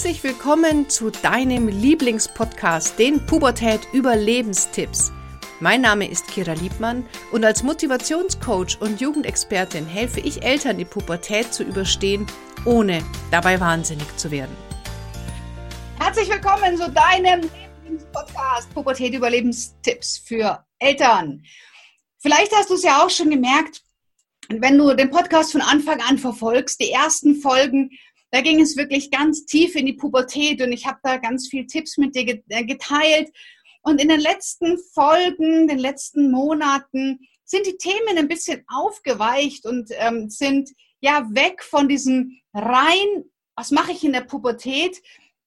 Herzlich willkommen zu deinem Lieblingspodcast, den Pubertät Überlebenstipps. Mein Name ist Kira Liebmann und als Motivationscoach und Jugendexpertin helfe ich Eltern, die Pubertät zu überstehen, ohne dabei wahnsinnig zu werden. Herzlich willkommen zu deinem Lieblingspodcast Pubertät Überlebenstipps für Eltern. Vielleicht hast du es ja auch schon gemerkt, wenn du den Podcast von Anfang an verfolgst, die ersten Folgen da ging es wirklich ganz tief in die Pubertät und ich habe da ganz viel Tipps mit dir äh, geteilt. Und in den letzten Folgen, den letzten Monaten sind die Themen ein bisschen aufgeweicht und ähm, sind ja weg von diesem rein, was mache ich in der Pubertät,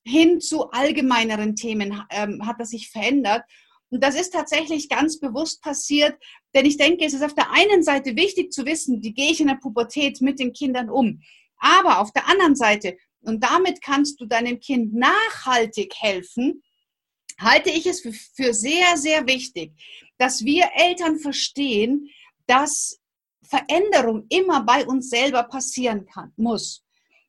hin zu allgemeineren Themen ähm, hat das sich verändert. Und das ist tatsächlich ganz bewusst passiert, denn ich denke, es ist auf der einen Seite wichtig zu wissen, wie gehe ich in der Pubertät mit den Kindern um. Aber auf der anderen Seite, und damit kannst du deinem Kind nachhaltig helfen, halte ich es für, für sehr, sehr wichtig, dass wir Eltern verstehen, dass Veränderung immer bei uns selber passieren kann, muss.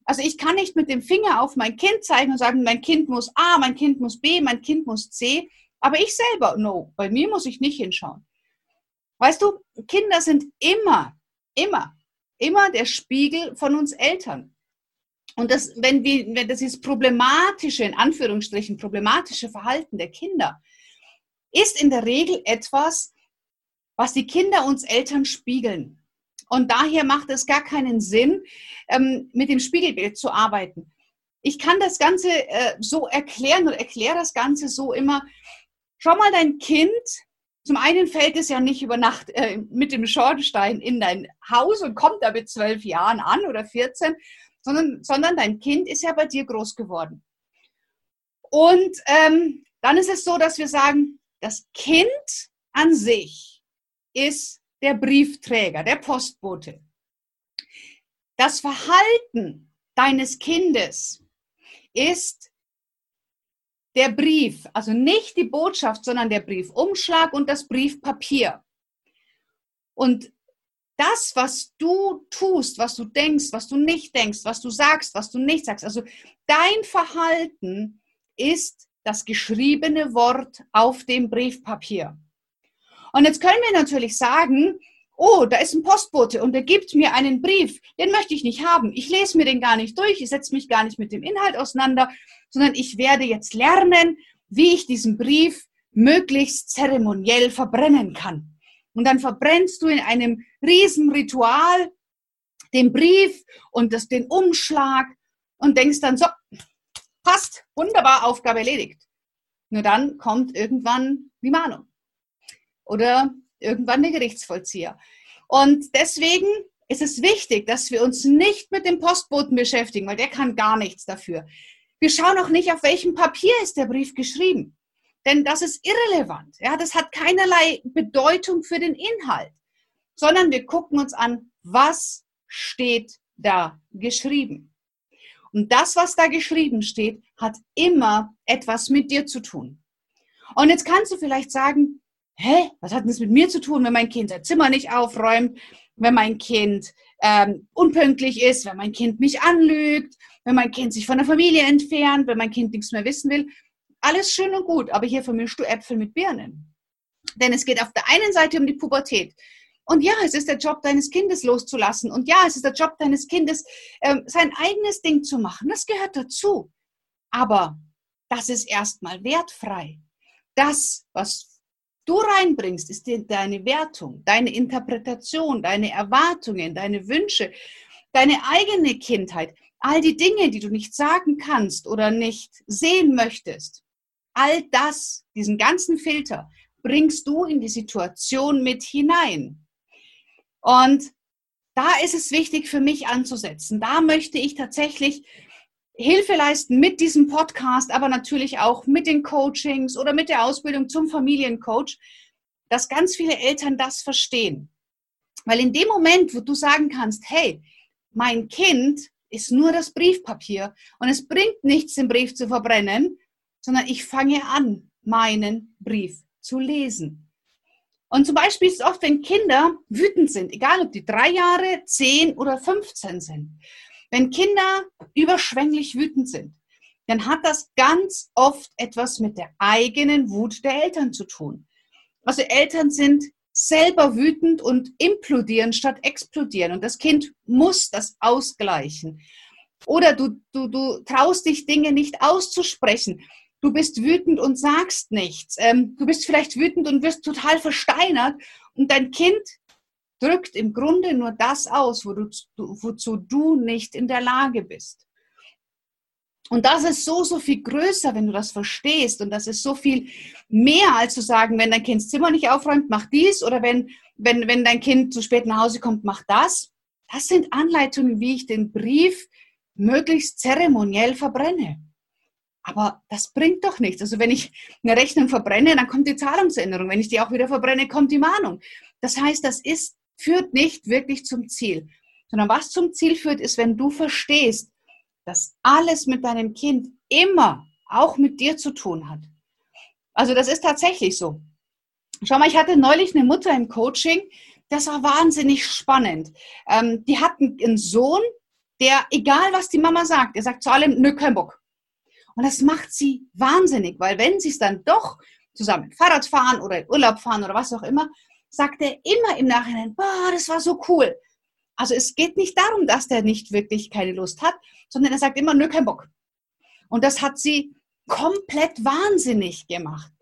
Also ich kann nicht mit dem Finger auf mein Kind zeigen und sagen, mein Kind muss A, mein Kind muss B, mein Kind muss C, aber ich selber, no, bei mir muss ich nicht hinschauen. Weißt du, Kinder sind immer, immer immer der Spiegel von uns Eltern. Und das, wenn wir, wenn das ist problematische, in Anführungsstrichen, problematische Verhalten der Kinder, ist in der Regel etwas, was die Kinder uns Eltern spiegeln. Und daher macht es gar keinen Sinn, ähm, mit dem Spiegelbild zu arbeiten. Ich kann das Ganze äh, so erklären und erkläre das Ganze so immer. Schau mal dein Kind zum einen fällt es ja nicht über Nacht äh, mit dem Schornstein in dein Haus und kommt da mit zwölf Jahren an oder 14, sondern, sondern dein Kind ist ja bei dir groß geworden. Und ähm, dann ist es so, dass wir sagen, das Kind an sich ist der Briefträger, der Postbote. Das Verhalten deines Kindes ist der Brief, also nicht die Botschaft, sondern der Briefumschlag und das Briefpapier. Und das, was du tust, was du denkst, was du nicht denkst, was du sagst, was du nicht sagst, also dein Verhalten ist das geschriebene Wort auf dem Briefpapier. Und jetzt können wir natürlich sagen, oh, da ist ein Postbote und der gibt mir einen Brief, den möchte ich nicht haben. Ich lese mir den gar nicht durch, ich setze mich gar nicht mit dem Inhalt auseinander, sondern ich werde jetzt lernen, wie ich diesen Brief möglichst zeremoniell verbrennen kann. Und dann verbrennst du in einem Riesenritual den Brief und das, den Umschlag und denkst dann so, passt, wunderbar, Aufgabe erledigt. Nur dann kommt irgendwann die Mahnung. Oder irgendwann der Gerichtsvollzieher. Und deswegen ist es wichtig, dass wir uns nicht mit dem Postboten beschäftigen, weil der kann gar nichts dafür. Wir schauen auch nicht, auf welchem Papier ist der Brief geschrieben. Denn das ist irrelevant. Ja, das hat keinerlei Bedeutung für den Inhalt. Sondern wir gucken uns an, was steht da geschrieben. Und das, was da geschrieben steht, hat immer etwas mit dir zu tun. Und jetzt kannst du vielleicht sagen, hä, was hat denn das mit mir zu tun, wenn mein Kind sein Zimmer nicht aufräumt, wenn mein Kind ähm, unpünktlich ist, wenn mein Kind mich anlügt, wenn mein Kind sich von der Familie entfernt, wenn mein Kind nichts mehr wissen will. Alles schön und gut, aber hier vermischst du Äpfel mit Birnen. Denn es geht auf der einen Seite um die Pubertät. Und ja, es ist der Job deines Kindes loszulassen. Und ja, es ist der Job deines Kindes, ähm, sein eigenes Ding zu machen. Das gehört dazu. Aber das ist erstmal wertfrei. Das, was du reinbringst, ist deine Wertung, deine Interpretation, deine Erwartungen, deine Wünsche, deine eigene Kindheit, all die Dinge, die du nicht sagen kannst oder nicht sehen möchtest. All das, diesen ganzen Filter, bringst du in die Situation mit hinein. Und da ist es wichtig für mich anzusetzen. Da möchte ich tatsächlich Hilfe leisten mit diesem Podcast, aber natürlich auch mit den Coachings oder mit der Ausbildung zum Familiencoach, dass ganz viele Eltern das verstehen. Weil in dem Moment, wo du sagen kannst, hey, mein Kind ist nur das Briefpapier und es bringt nichts, den Brief zu verbrennen, sondern ich fange an, meinen Brief zu lesen. Und zum Beispiel ist es oft, wenn Kinder wütend sind, egal ob die drei Jahre, zehn oder 15 sind. Wenn Kinder überschwänglich wütend sind, dann hat das ganz oft etwas mit der eigenen Wut der Eltern zu tun. Also Eltern sind selber wütend und implodieren statt explodieren. Und das Kind muss das ausgleichen. Oder du, du, du traust dich Dinge nicht auszusprechen. Du bist wütend und sagst nichts. Ähm, du bist vielleicht wütend und wirst total versteinert. Und dein Kind drückt im Grunde nur das aus, wozu du nicht in der Lage bist. Und das ist so, so viel größer, wenn du das verstehst. Und das ist so viel mehr, als zu sagen, wenn dein Kind das Zimmer nicht aufräumt, mach dies. Oder wenn, wenn, wenn dein Kind zu spät nach Hause kommt, mach das. Das sind Anleitungen, wie ich den Brief möglichst zeremoniell verbrenne. Aber das bringt doch nichts. Also wenn ich eine Rechnung verbrenne, dann kommt die Zahlungsänderung. Wenn ich die auch wieder verbrenne, kommt die Mahnung. Das heißt, das ist, führt nicht wirklich zum Ziel. Sondern was zum Ziel führt, ist, wenn du verstehst, dass alles mit deinem Kind immer auch mit dir zu tun hat. Also das ist tatsächlich so. Schau mal, ich hatte neulich eine Mutter im Coaching, das war wahnsinnig spannend. Ähm, die hatten einen Sohn, der, egal was die Mama sagt, der sagt zu allem, nö, kein Bock. Und das macht sie wahnsinnig, weil wenn sie es dann doch zusammen Fahrrad fahren oder in Urlaub fahren oder was auch immer, sagt er immer im Nachhinein, boah, das war so cool. Also es geht nicht darum, dass der nicht wirklich keine Lust hat, sondern er sagt immer, nö, kein Bock. Und das hat sie komplett wahnsinnig gemacht.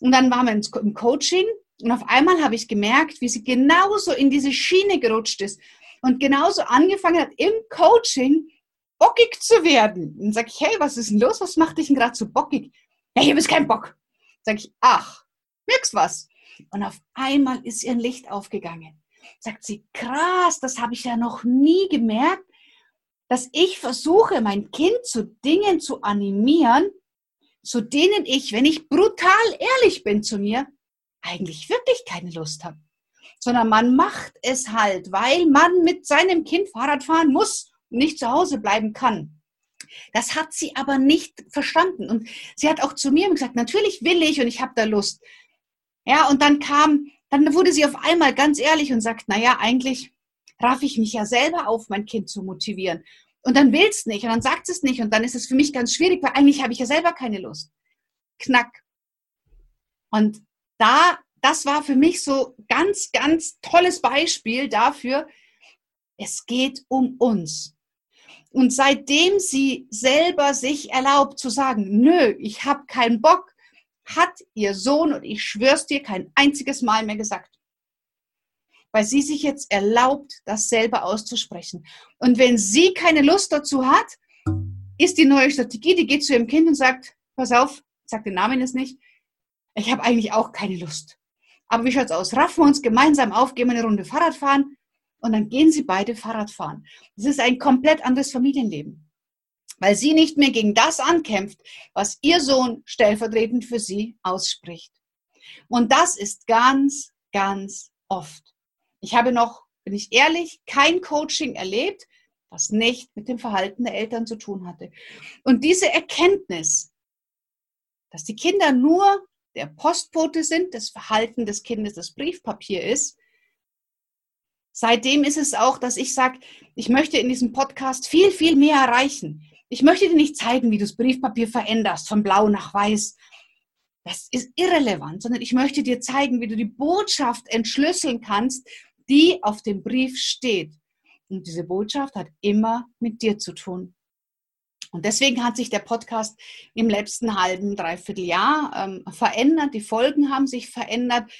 Und dann waren wir im Coaching und auf einmal habe ich gemerkt, wie sie genauso in diese Schiene gerutscht ist und genauso angefangen hat, im Coaching bockig zu werden. Und sage ich, hey, was ist denn los? Was macht dich denn gerade so bockig? Ja, ich habe keinen Bock. Sage ich, ach, merkst was? Und auf einmal ist ihr Licht aufgegangen. Sagt sie, krass, das habe ich ja noch nie gemerkt, dass ich versuche, mein Kind zu Dingen zu animieren, zu denen ich, wenn ich brutal ehrlich bin zu mir, eigentlich wirklich keine Lust habe. Sondern man macht es halt, weil man mit seinem Kind Fahrrad fahren muss und nicht zu Hause bleiben kann. Das hat sie aber nicht verstanden. Und sie hat auch zu mir gesagt, natürlich will ich und ich habe da Lust. Ja, und dann kam, dann wurde sie auf einmal ganz ehrlich und sagt, naja, eigentlich raff ich mich ja selber auf, mein Kind zu motivieren. Und dann will es nicht und dann sagt es nicht und dann ist es für mich ganz schwierig, weil eigentlich habe ich ja selber keine Lust. Knack. Und da, das war für mich so ganz, ganz tolles Beispiel dafür, es geht um uns. Und seitdem sie selber sich erlaubt zu sagen, nö, ich habe keinen Bock, hat ihr Sohn, und ich schwör's dir, kein einziges Mal mehr gesagt. Weil sie sich jetzt erlaubt, das selber auszusprechen. Und wenn sie keine Lust dazu hat, ist die neue Strategie, die geht zu ihrem Kind und sagt, pass auf, sagt den Namen jetzt nicht, ich habe eigentlich auch keine Lust. Aber wie schaut's aus? Raffen wir uns gemeinsam auf, gehen wir eine Runde Fahrrad fahren und dann gehen sie beide Fahrrad fahren. Das ist ein komplett anderes Familienleben weil sie nicht mehr gegen das ankämpft, was ihr Sohn stellvertretend für sie ausspricht. Und das ist ganz, ganz oft. Ich habe noch, bin ich ehrlich, kein Coaching erlebt, was nicht mit dem Verhalten der Eltern zu tun hatte. Und diese Erkenntnis, dass die Kinder nur der Postbote sind, das Verhalten des Kindes das Briefpapier ist, seitdem ist es auch, dass ich sage, ich möchte in diesem Podcast viel, viel mehr erreichen. Ich möchte dir nicht zeigen, wie du das Briefpapier veränderst, von blau nach weiß. Das ist irrelevant, sondern ich möchte dir zeigen, wie du die Botschaft entschlüsseln kannst, die auf dem Brief steht. Und diese Botschaft hat immer mit dir zu tun. Und deswegen hat sich der Podcast im letzten halben, dreiviertel Jahr ähm, verändert. Die Folgen haben sich verändert.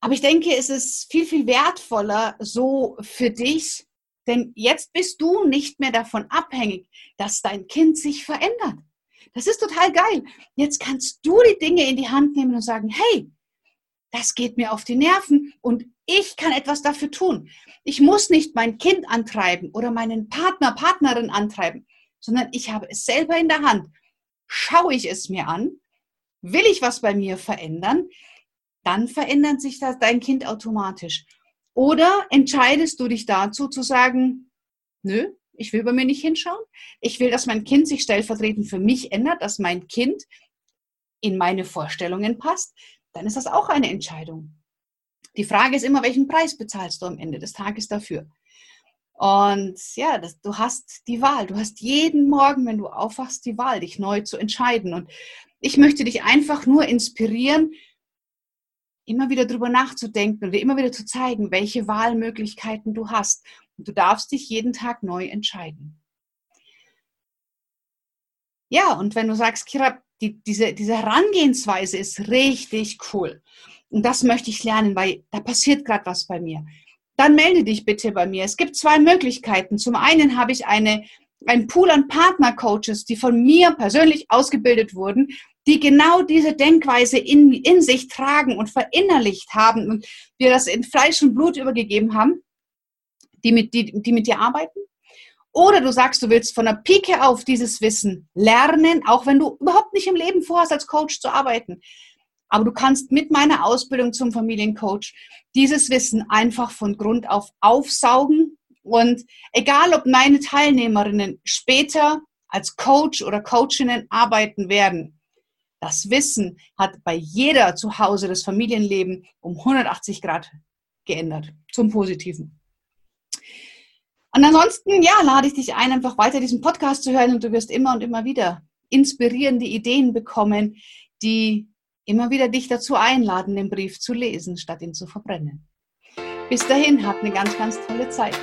Aber ich denke, es ist viel, viel wertvoller so für dich, denn jetzt bist du nicht mehr davon abhängig, dass dein Kind sich verändert. Das ist total geil. Jetzt kannst du die Dinge in die Hand nehmen und sagen, hey, das geht mir auf die Nerven und ich kann etwas dafür tun. Ich muss nicht mein Kind antreiben oder meinen Partner, Partnerin antreiben, sondern ich habe es selber in der Hand. Schaue ich es mir an, will ich was bei mir verändern, dann verändert sich das dein Kind automatisch. Oder entscheidest du dich dazu zu sagen, nö, ich will bei mir nicht hinschauen. Ich will, dass mein Kind sich stellvertretend für mich ändert, dass mein Kind in meine Vorstellungen passt. Dann ist das auch eine Entscheidung. Die Frage ist immer, welchen Preis bezahlst du am Ende des Tages dafür? Und ja, das, du hast die Wahl. Du hast jeden Morgen, wenn du aufwachst, die Wahl, dich neu zu entscheiden. Und ich möchte dich einfach nur inspirieren, immer wieder drüber nachzudenken und dir immer wieder zu zeigen, welche Wahlmöglichkeiten du hast. Und du darfst dich jeden Tag neu entscheiden. Ja, und wenn du sagst, Kira, die, diese, diese Herangehensweise ist richtig cool. Und das möchte ich lernen, weil da passiert gerade was bei mir. Dann melde dich bitte bei mir. Es gibt zwei Möglichkeiten. Zum einen habe ich eine, einen Pool an Partnercoaches, die von mir persönlich ausgebildet wurden, die genau diese Denkweise in, in sich tragen und verinnerlicht haben und wir das in Fleisch und Blut übergegeben haben, die mit, die, die mit dir arbeiten. Oder du sagst, du willst von der Pike auf dieses Wissen lernen, auch wenn du überhaupt nicht im Leben vorhast, als Coach zu arbeiten. Aber du kannst mit meiner Ausbildung zum Familiencoach dieses Wissen einfach von Grund auf aufsaugen. Und egal, ob meine Teilnehmerinnen später als Coach oder Coachinnen arbeiten werden, das Wissen hat bei jeder zu Hause das Familienleben um 180 Grad geändert, zum Positiven. Und ansonsten, ja, lade ich dich ein, einfach weiter diesen Podcast zu hören und du wirst immer und immer wieder inspirierende Ideen bekommen, die immer wieder dich dazu einladen, den Brief zu lesen, statt ihn zu verbrennen. Bis dahin, habt eine ganz, ganz tolle Zeit.